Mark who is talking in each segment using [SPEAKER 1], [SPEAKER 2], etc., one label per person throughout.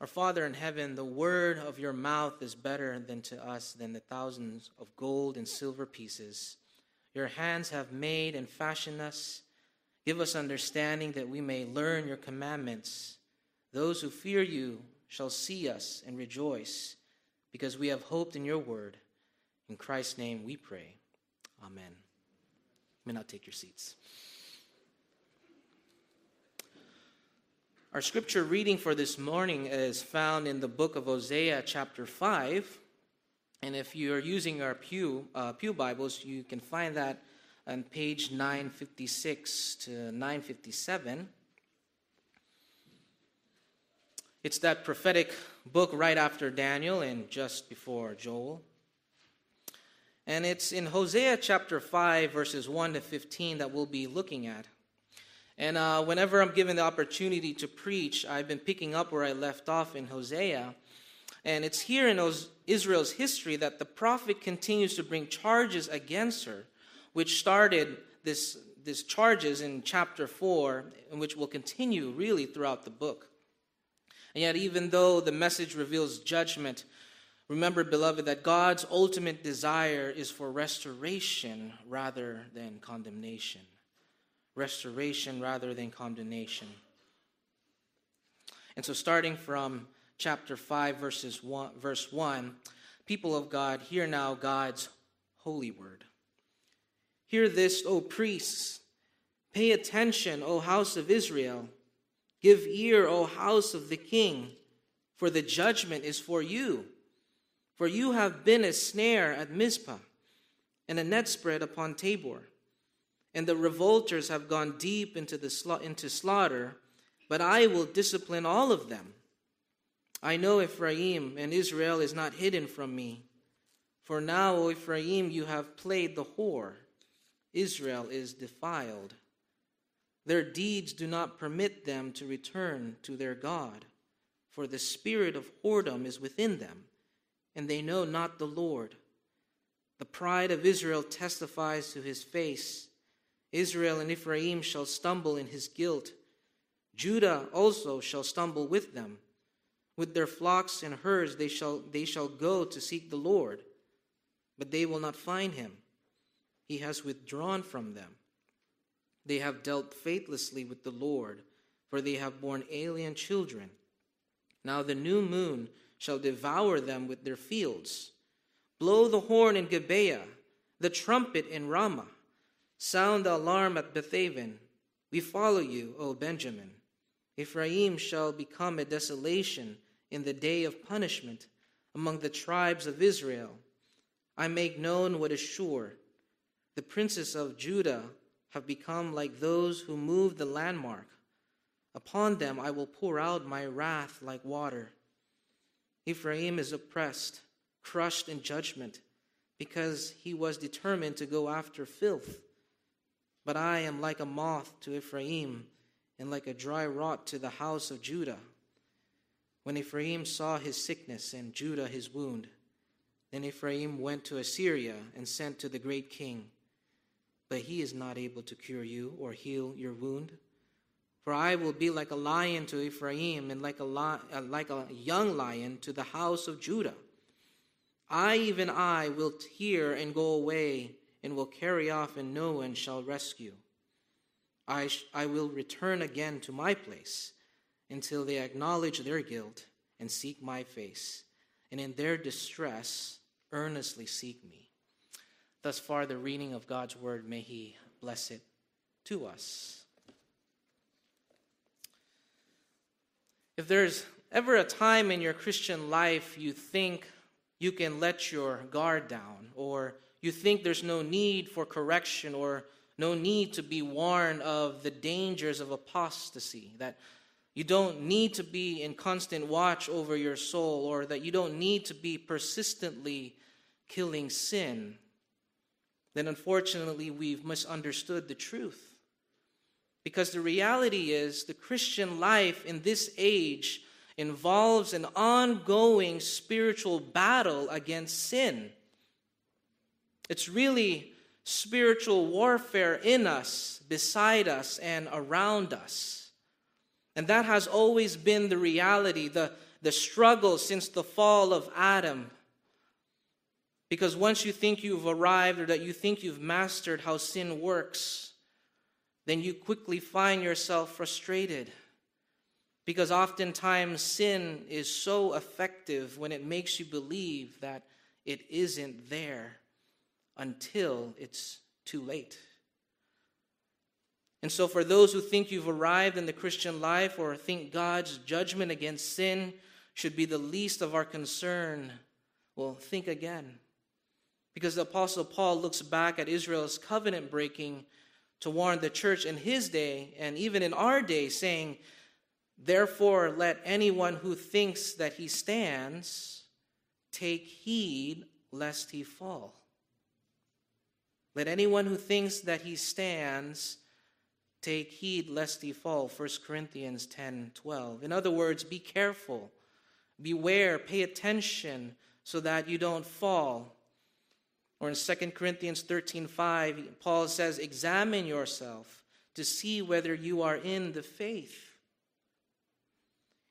[SPEAKER 1] Our Father in heaven, the word of your mouth is better than to us than the thousands of gold and silver pieces. Your hands have made and fashioned us. Give us understanding that we may learn your commandments. Those who fear you shall see us and rejoice, because we have hoped in your word. In Christ's name we pray. Amen. You may now take your seats. Our scripture reading for this morning is found in the book of Hosea, chapter 5. And if you're using our Pew, uh, Pew Bibles, you can find that on page 956 to 957. It's that prophetic book right after Daniel and just before Joel. And it's in Hosea chapter 5, verses 1 to 15 that we'll be looking at. And uh, whenever I'm given the opportunity to preach, I've been picking up where I left off in Hosea. And it's here in Israel's history that the prophet continues to bring charges against her, which started this, this charges in chapter 4, and which will continue really throughout the book. And yet, even though the message reveals judgment, remember, beloved, that God's ultimate desire is for restoration rather than condemnation restoration rather than condemnation. And so, starting from chapter 5, verses 1, verse 1, people of God, hear now God's holy word. Hear this, O priests. Pay attention, O house of Israel. Give ear, O house of the king, for the judgment is for you. For you have been a snare at Mizpah and a net spread upon Tabor and the revolters have gone deep into, the sla- into slaughter, but I will discipline all of them. I know Ephraim, and Israel is not hidden from me. For now, O Ephraim, you have played the whore. Israel is defiled. Their deeds do not permit them to return to their God, for the spirit of whoredom is within them, and they know not the Lord. The pride of Israel testifies to his face Israel and Ephraim shall stumble in his guilt. Judah also shall stumble with them. With their flocks and herds they shall, they shall go to seek the Lord, but they will not find him. He has withdrawn from them. They have dealt faithlessly with the Lord, for they have borne alien children. Now the new moon shall devour them with their fields. Blow the horn in Gibeah, the trumpet in Ramah. Sound the alarm at Bethaven. We follow you, O Benjamin. Ephraim shall become a desolation in the day of punishment among the tribes of Israel. I make known what is sure. The princes of Judah have become like those who move the landmark. Upon them I will pour out my wrath like water. Ephraim is oppressed, crushed in judgment, because he was determined to go after filth. But I am like a moth to Ephraim, and like a dry rot to the house of Judah. When Ephraim saw his sickness and Judah his wound, then Ephraim went to Assyria and sent to the great king. But he is not able to cure you or heal your wound. For I will be like a lion to Ephraim and like a, li- uh, like a young lion to the house of Judah. I, even I, will tear and go away and will carry off, and no one shall rescue. I, sh- I will return again to my place until they acknowledge their guilt and seek my face, and in their distress earnestly seek me. Thus far, the reading of God's word, may He bless it to us. If there's ever a time in your Christian life you think you can let your guard down, or you think there's no need for correction or no need to be warned of the dangers of apostasy, that you don't need to be in constant watch over your soul, or that you don't need to be persistently killing sin, then unfortunately we've misunderstood the truth. Because the reality is, the Christian life in this age involves an ongoing spiritual battle against sin. It's really spiritual warfare in us, beside us, and around us. And that has always been the reality. The the struggle since the fall of Adam. Because once you think you've arrived or that you think you've mastered how sin works, then you quickly find yourself frustrated. Because oftentimes sin is so effective when it makes you believe that it isn't there until it's too late. And so, for those who think you've arrived in the Christian life or think God's judgment against sin should be the least of our concern, well, think again. Because the Apostle Paul looks back at Israel's covenant breaking to warn the church in his day and even in our day, saying, Therefore, let anyone who thinks that he stands take heed lest he fall. Let anyone who thinks that he stands take heed lest he fall. 1 Corinthians 10 12. In other words, be careful, beware, pay attention so that you don't fall. Or in 2 Corinthians 13 5, Paul says, Examine yourself to see whether you are in the faith.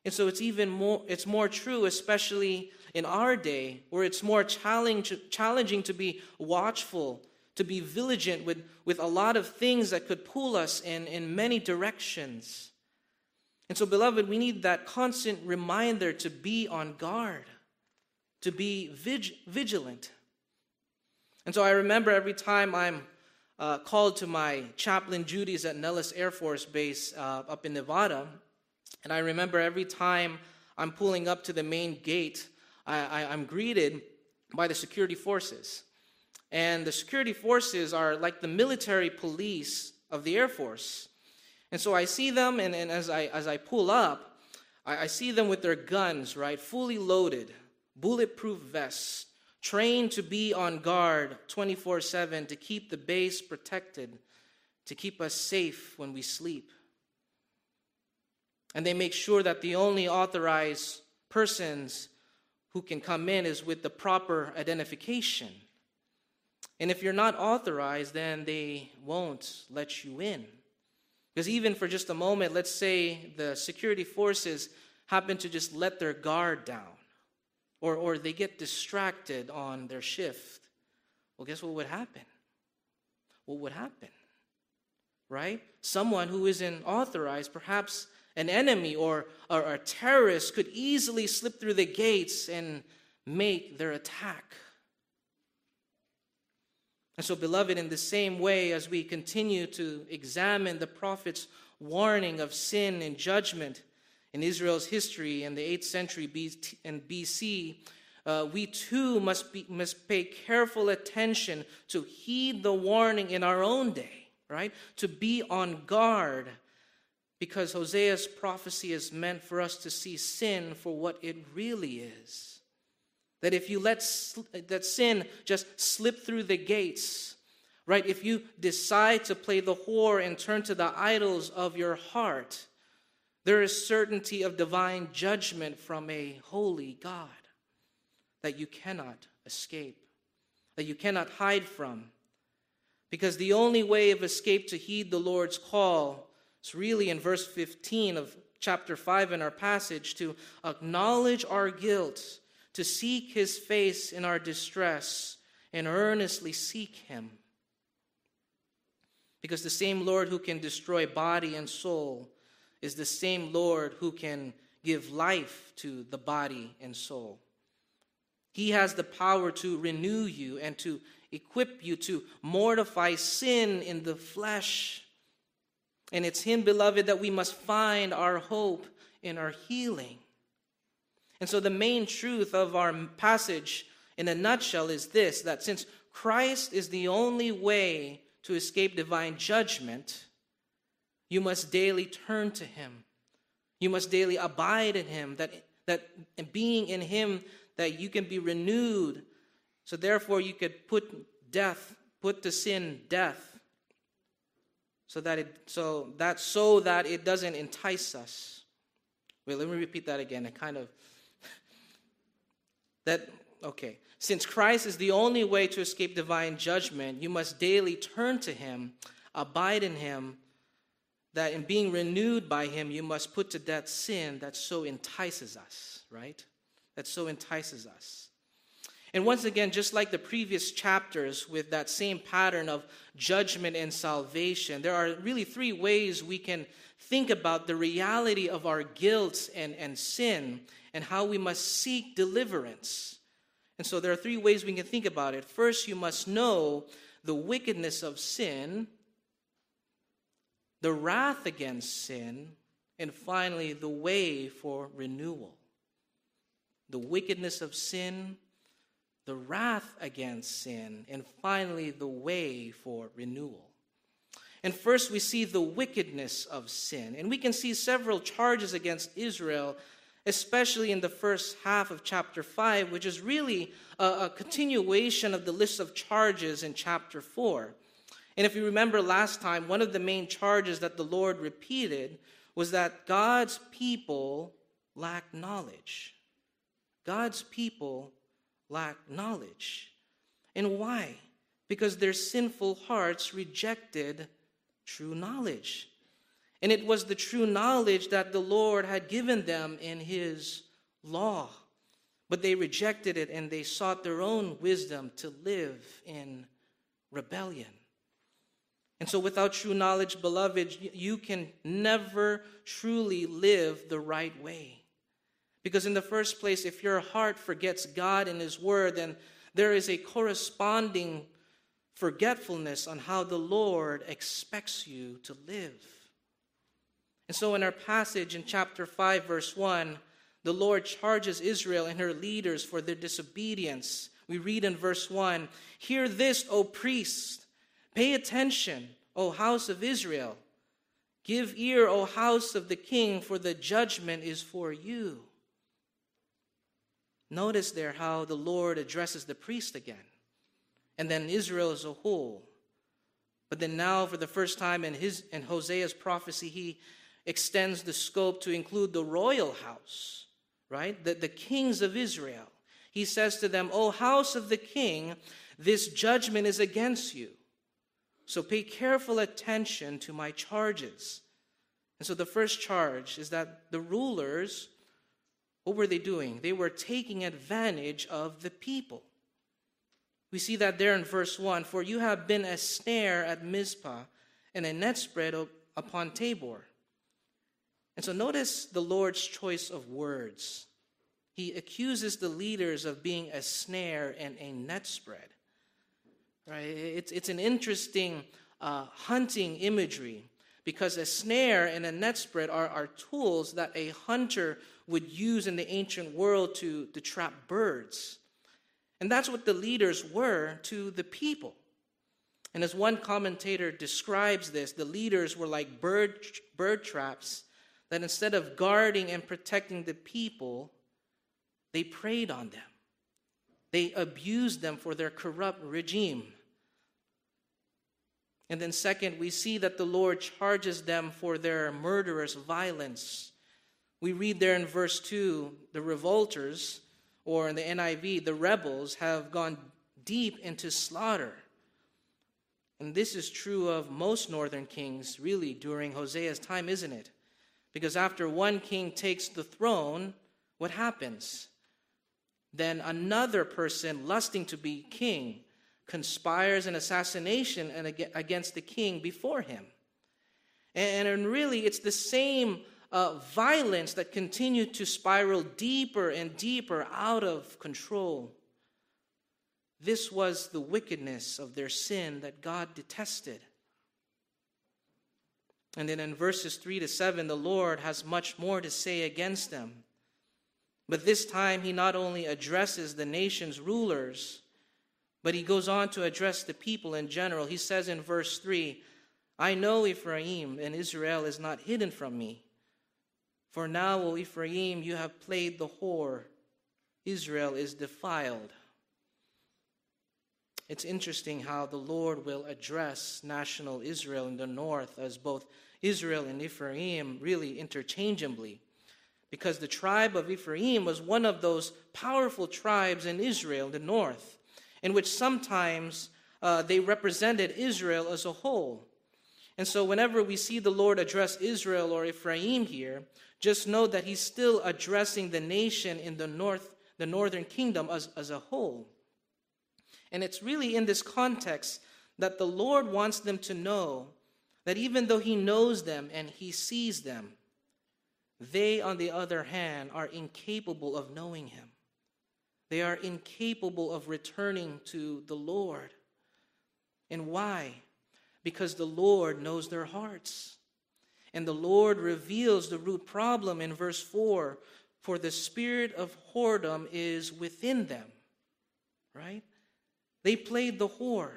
[SPEAKER 1] And so it's even more it's more true especially in our day where it's more challenging to be watchful to be vigilant with, with a lot of things that could pull us in, in many directions. And so, beloved, we need that constant reminder to be on guard, to be vig- vigilant. And so, I remember every time I'm uh, called to my chaplain duties at Nellis Air Force Base uh, up in Nevada, and I remember every time I'm pulling up to the main gate, I, I, I'm greeted by the security forces. And the security forces are like the military police of the Air Force. And so I see them, and, and as, I, as I pull up, I, I see them with their guns, right, fully loaded, bulletproof vests, trained to be on guard 24 7 to keep the base protected, to keep us safe when we sleep. And they make sure that the only authorized persons who can come in is with the proper identification. And if you're not authorized, then they won't let you in. Because even for just a moment, let's say the security forces happen to just let their guard down, or, or they get distracted on their shift. Well, guess what would happen? What would happen? Right? Someone who isn't authorized, perhaps an enemy or, or a terrorist, could easily slip through the gates and make their attack. And so, beloved, in the same way as we continue to examine the prophet's warning of sin and judgment in Israel's history in the 8th century and BC, uh, we too must, be, must pay careful attention to heed the warning in our own day, right? To be on guard because Hosea's prophecy is meant for us to see sin for what it really is that if you let that sin just slip through the gates, right? If you decide to play the whore and turn to the idols of your heart, there is certainty of divine judgment from a holy God that you cannot escape, that you cannot hide from. Because the only way of escape to heed the Lord's call is really in verse 15 of chapter 5 in our passage to acknowledge our guilt to seek his face in our distress and earnestly seek him. Because the same Lord who can destroy body and soul is the same Lord who can give life to the body and soul. He has the power to renew you and to equip you to mortify sin in the flesh. And it's Him, beloved, that we must find our hope in our healing. And so, the main truth of our passage in a nutshell is this that since Christ is the only way to escape divine judgment, you must daily turn to Him. You must daily abide in Him, that, that being in Him, that you can be renewed. So, therefore, you could put death, put to sin death, so that it so that so that it doesn't entice us. Wait, let me repeat that again. It kind of that, okay, since Christ is the only way to escape divine judgment, you must daily turn to him, abide in him, that in being renewed by Him, you must put to death sin that so entices us, right? That so entices us. And once again, just like the previous chapters with that same pattern of judgment and salvation, there are really three ways we can think about the reality of our guilt and, and sin and how we must seek deliverance. And so there are three ways we can think about it. First, you must know the wickedness of sin, the wrath against sin, and finally, the way for renewal. The wickedness of sin, the wrath against sin, and finally, the way for renewal. And first, we see the wickedness of sin. And we can see several charges against Israel, especially in the first half of chapter 5, which is really a, a continuation of the list of charges in chapter 4. And if you remember last time, one of the main charges that the Lord repeated was that God's people lack knowledge. God's people lack knowledge. And why? Because their sinful hearts rejected true knowledge. And it was the true knowledge that the Lord had given them in His law. But they rejected it and they sought their own wisdom to live in rebellion. And so, without true knowledge, beloved, you can never truly live the right way. Because, in the first place, if your heart forgets God and His Word, then there is a corresponding forgetfulness on how the Lord expects you to live. And so, in our passage in chapter 5, verse 1, the Lord charges Israel and her leaders for their disobedience. We read in verse 1 Hear this, O priests Pay attention, O house of Israel. Give ear, O house of the king, for the judgment is for you. Notice there how the Lord addresses the priest again, and then Israel as a whole. But then now, for the first time in, his, in Hosea's prophecy, he extends the scope to include the royal house, right? The, the kings of Israel. He says to them, O house of the king, this judgment is against you. So pay careful attention to my charges. And so the first charge is that the rulers, what were they doing? They were taking advantage of the people. We see that there in verse 1 For you have been a snare at Mizpah and a net spread upon Tabor. And so notice the Lord's choice of words. He accuses the leaders of being a snare and a net spread. Right? It's, it's an interesting uh, hunting imagery because a snare and a net spread are, are tools that a hunter would use in the ancient world to, to trap birds. And that's what the leaders were to the people. And as one commentator describes this, the leaders were like bird, bird traps that instead of guarding and protecting the people, they preyed on them. They abused them for their corrupt regime. And then, second, we see that the Lord charges them for their murderous violence. We read there in verse 2 the revolters, or in the NIV, the rebels, have gone deep into slaughter. And this is true of most northern kings, really, during Hosea's time, isn't it? Because after one king takes the throne, what happens? Then another person lusting to be king conspires an assassination against the king before him. And really, it's the same uh, violence that continued to spiral deeper and deeper out of control. This was the wickedness of their sin that God detested. And then in verses 3 to 7, the Lord has much more to say against them. But this time, he not only addresses the nation's rulers, but he goes on to address the people in general. He says in verse 3 I know Ephraim and Israel is not hidden from me. For now, O Ephraim, you have played the whore, Israel is defiled. It's interesting how the Lord will address national Israel in the north as both Israel and Ephraim really interchangeably. Because the tribe of Ephraim was one of those powerful tribes in Israel, the north in which sometimes uh, they represented Israel as a whole. And so, whenever we see the Lord address Israel or Ephraim here, just know that he's still addressing the nation in the north, the northern kingdom as, as a whole. And it's really in this context that the Lord wants them to know that even though he knows them and he sees them, they, on the other hand, are incapable of knowing him. They are incapable of returning to the Lord. And why? Because the Lord knows their hearts. And the Lord reveals the root problem in verse 4 for the spirit of whoredom is within them. Right? They played the whore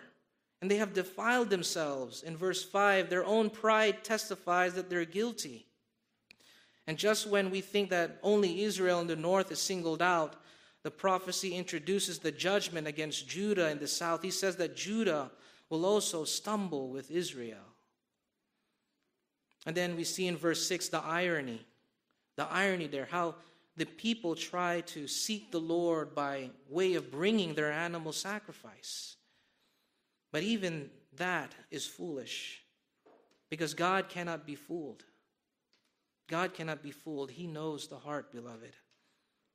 [SPEAKER 1] and they have defiled themselves. In verse 5, their own pride testifies that they're guilty. And just when we think that only Israel in the north is singled out, the prophecy introduces the judgment against Judah in the south. He says that Judah will also stumble with Israel. And then we see in verse 6 the irony. The irony there, how the people try to seek the Lord by way of bringing their animal sacrifice. But even that is foolish because God cannot be fooled. God cannot be fooled. He knows the heart, beloved.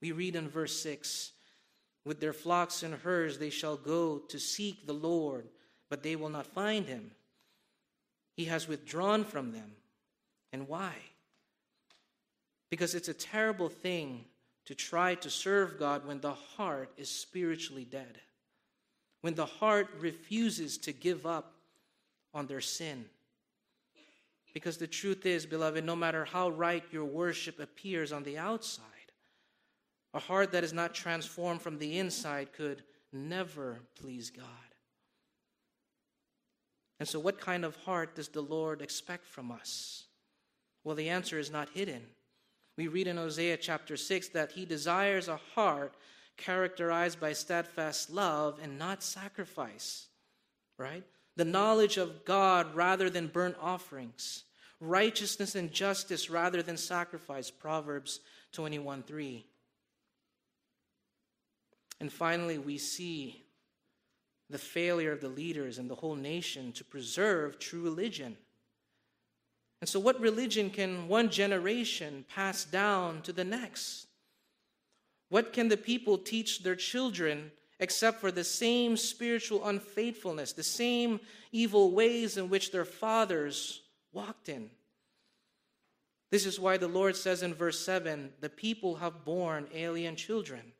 [SPEAKER 1] We read in verse 6 With their flocks and herds they shall go to seek the Lord, but they will not find him. He has withdrawn from them. And why? Because it's a terrible thing to try to serve God when the heart is spiritually dead when the heart refuses to give up on their sin. Because the truth is, beloved, no matter how right your worship appears on the outside, a heart that is not transformed from the inside could never please God. And so, what kind of heart does the Lord expect from us? Well, the answer is not hidden. We read in Hosea chapter 6 that He desires a heart characterized by steadfast love and not sacrifice, right? The knowledge of God rather than burnt offerings, righteousness and justice rather than sacrifice, Proverbs 21 3. And finally, we see the failure of the leaders and the whole nation to preserve true religion. And so, what religion can one generation pass down to the next? What can the people teach their children except for the same spiritual unfaithfulness, the same evil ways in which their fathers walked in? This is why the Lord says in verse 7 the people have borne alien children.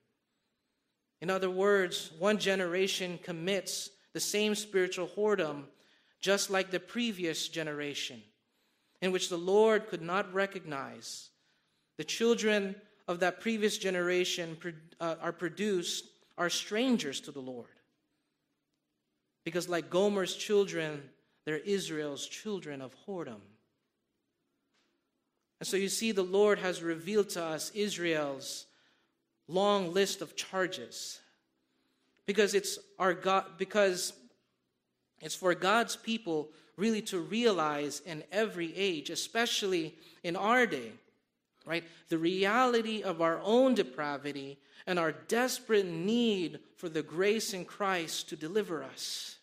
[SPEAKER 1] In other words, one generation commits the same spiritual whoredom just like the previous generation, in which the Lord could not recognize. The children of that previous generation uh, are produced are strangers to the Lord. Because, like Gomer's children, they're Israel's children of whoredom. And so you see, the Lord has revealed to us Israel's long list of charges. Because it's our God, because it's for God's people really to realize in every age, especially in our day, right? The reality of our own depravity and our desperate need for the grace in Christ to deliver us.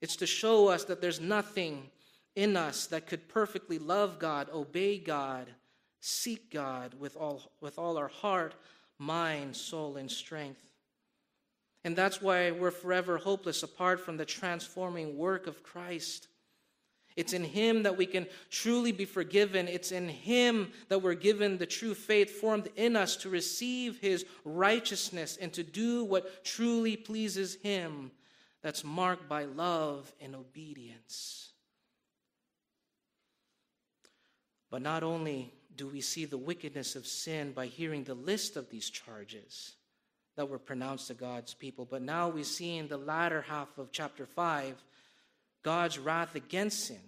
[SPEAKER 1] It's to show us that there's nothing in us that could perfectly love God, obey God, seek God with all, with all our heart, mind, soul, and strength. And that's why we're forever hopeless apart from the transforming work of Christ. It's in Him that we can truly be forgiven. It's in Him that we're given the true faith formed in us to receive His righteousness and to do what truly pleases Him, that's marked by love and obedience. But not only do we see the wickedness of sin by hearing the list of these charges that were pronounced to God's people, but now we see in the latter half of chapter 5 God's wrath against sin.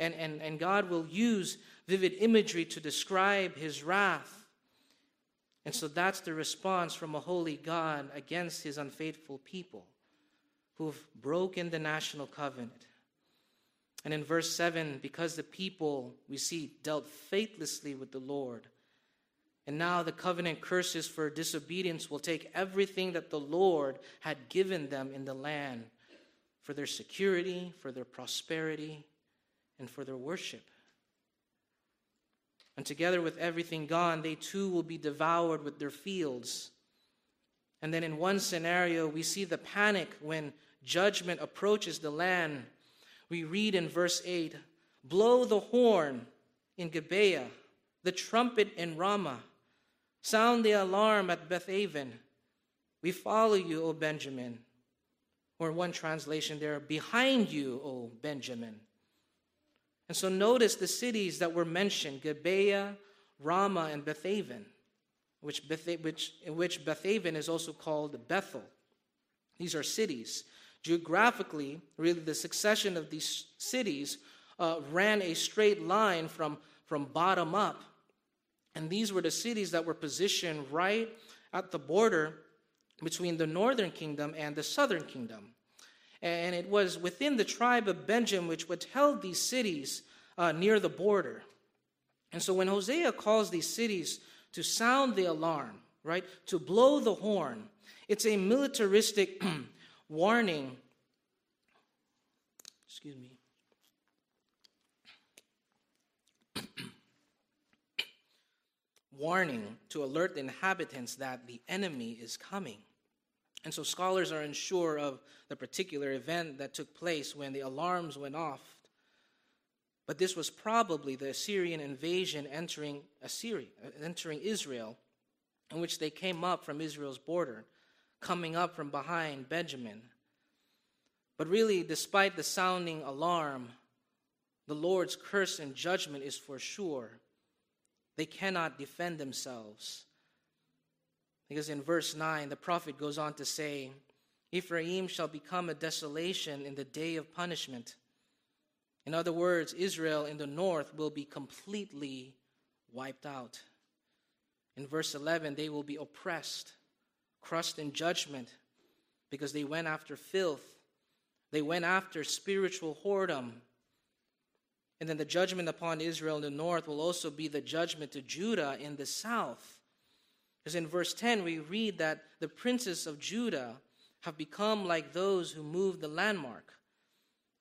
[SPEAKER 1] And, and, and God will use vivid imagery to describe his wrath. And so that's the response from a holy God against his unfaithful people who've broken the national covenant. And in verse 7, because the people, we see, dealt faithlessly with the Lord, and now the covenant curses for disobedience will take everything that the Lord had given them in the land for their security, for their prosperity, and for their worship. And together with everything gone, they too will be devoured with their fields. And then in one scenario, we see the panic when judgment approaches the land. We read in verse 8 Blow the horn in Gibeah, the trumpet in Ramah, sound the alarm at Bethaven. We follow you, O Benjamin. Or one translation there, behind you, O Benjamin. And so notice the cities that were mentioned Gibeah, Ramah, and Bethaven, which, Beth- which, in which Bethaven is also called Bethel. These are cities. Geographically, really, the succession of these cities uh, ran a straight line from, from bottom up. And these were the cities that were positioned right at the border between the northern kingdom and the southern kingdom. And it was within the tribe of Benjamin which would held these cities uh, near the border. And so when Hosea calls these cities to sound the alarm, right, to blow the horn, it's a militaristic warning. Excuse me. warning to alert the inhabitants that the enemy is coming. And so scholars are unsure of the particular event that took place when the alarms went off. But this was probably the Assyrian invasion entering Assyria, entering Israel, in which they came up from Israel's border, coming up from behind Benjamin. But really, despite the sounding alarm, the Lord's curse and judgment is for sure. They cannot defend themselves. Because in verse 9, the prophet goes on to say, Ephraim shall become a desolation in the day of punishment. In other words, Israel in the north will be completely wiped out. In verse 11, they will be oppressed, crushed in judgment, because they went after filth. They went after spiritual whoredom. And then the judgment upon Israel in the north will also be the judgment to Judah in the south. Because in verse 10, we read that the princes of Judah have become like those who move the landmark.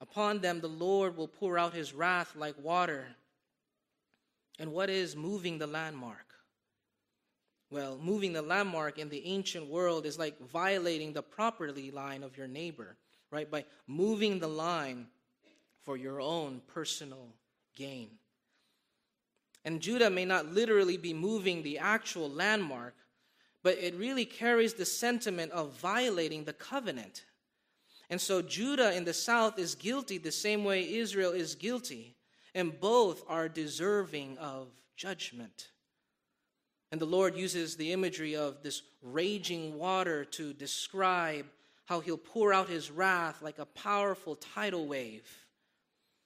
[SPEAKER 1] Upon them, the Lord will pour out his wrath like water. And what is moving the landmark? Well, moving the landmark in the ancient world is like violating the property line of your neighbor, right? By moving the line for your own personal gain. And Judah may not literally be moving the actual landmark, but it really carries the sentiment of violating the covenant. And so Judah in the south is guilty the same way Israel is guilty, and both are deserving of judgment. And the Lord uses the imagery of this raging water to describe how he'll pour out his wrath like a powerful tidal wave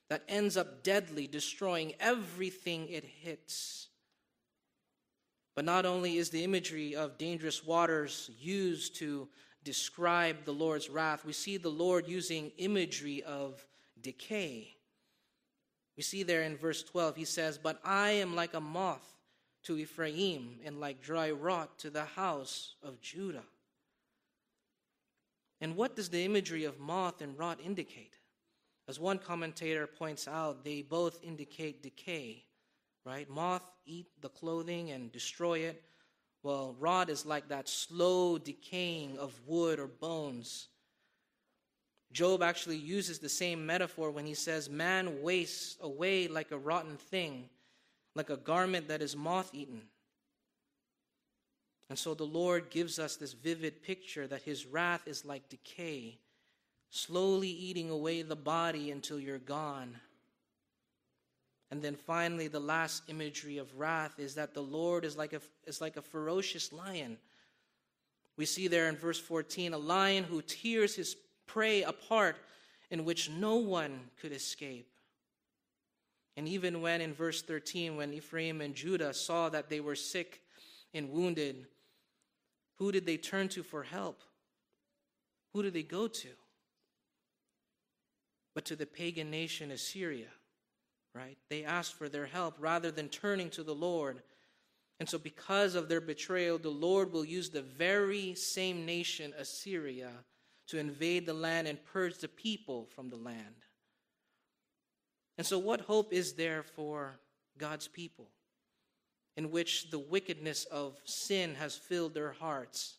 [SPEAKER 1] that ends up deadly, destroying everything it hits. But not only is the imagery of dangerous waters used to describe the Lord's wrath, we see the Lord using imagery of decay. We see there in verse 12, he says, But I am like a moth to Ephraim, and like dry rot to the house of Judah. And what does the imagery of moth and rot indicate? As one commentator points out, they both indicate decay, right? Moth eat the clothing and destroy it. Well, rot is like that slow decaying of wood or bones. Job actually uses the same metaphor when he says, Man wastes away like a rotten thing, like a garment that is moth eaten. And so the Lord gives us this vivid picture that his wrath is like decay slowly eating away the body until you're gone. And then finally, the last imagery of wrath is that the Lord is like a, is like a ferocious lion. We see there in verse 14 a lion who tears his prey apart, in which no one could escape. And even when in verse 13, when Ephraim and Judah saw that they were sick and wounded, who did they turn to for help? Who did they go to? but to the pagan nation Assyria, right? They asked for their help rather than turning to the Lord. And so, because of their betrayal, the Lord will use the very same nation, Assyria, to invade the land and purge the people from the land. And so, what hope is there for God's people in which the wickedness of sin has filled their hearts?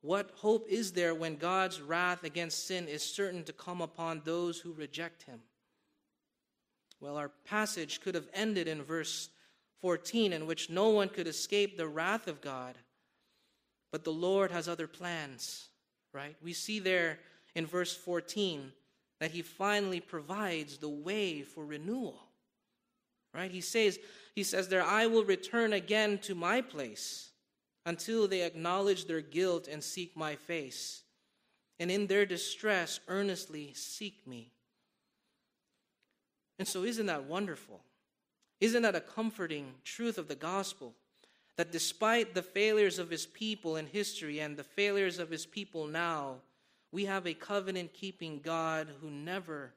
[SPEAKER 1] What hope is there when God's wrath against sin is certain to come upon those who reject Him? Well, our passage could have ended in verse 14, in which no one could escape the wrath of God. But the Lord has other plans, right? We see there in verse 14 that He finally provides the way for renewal, right? He says, he says there, I will return again to my place until they acknowledge their guilt and seek my face, and in their distress earnestly seek me. And so, isn't that wonderful? Isn't that a comforting truth of the gospel? That despite the failures of his people in history and the failures of his people now, we have a covenant keeping God who never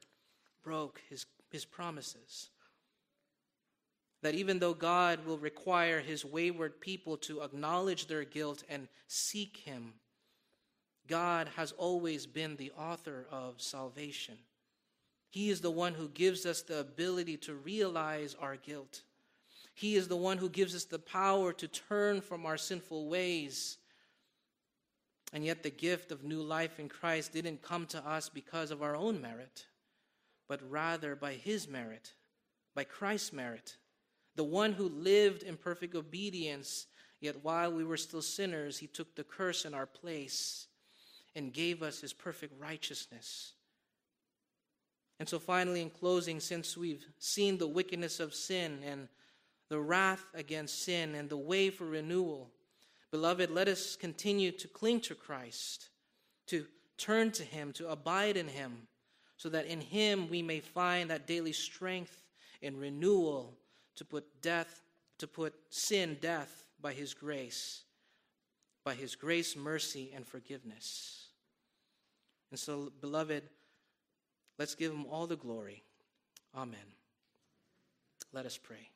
[SPEAKER 1] broke his, his promises. That even though God will require his wayward people to acknowledge their guilt and seek him, God has always been the author of salvation. He is the one who gives us the ability to realize our guilt. He is the one who gives us the power to turn from our sinful ways. And yet, the gift of new life in Christ didn't come to us because of our own merit, but rather by His merit, by Christ's merit. The one who lived in perfect obedience, yet while we were still sinners, He took the curse in our place and gave us His perfect righteousness. And so, finally, in closing, since we've seen the wickedness of sin and the wrath against sin and the way for renewal, beloved, let us continue to cling to Christ, to turn to Him, to abide in Him, so that in Him we may find that daily strength and renewal to put death, to put sin, death, by His grace, by His grace, mercy, and forgiveness. And so, beloved, Let's give him all the glory. Amen. Let us pray.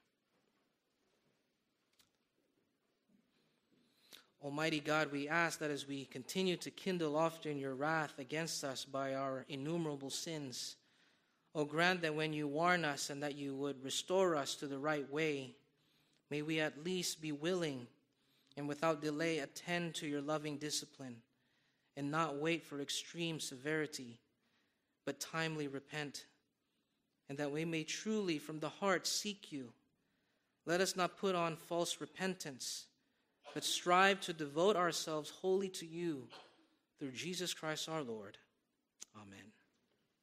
[SPEAKER 1] Almighty God, we ask that as we continue to kindle often your wrath against us by our innumerable sins, O grant that when you warn us and that you would restore us to the right way, may we at least be willing and without delay attend to your loving discipline and not wait for extreme severity but timely repent, and that we may truly from the heart seek you. Let us not put on false repentance, but strive to devote ourselves wholly to you through Jesus Christ our Lord. Amen.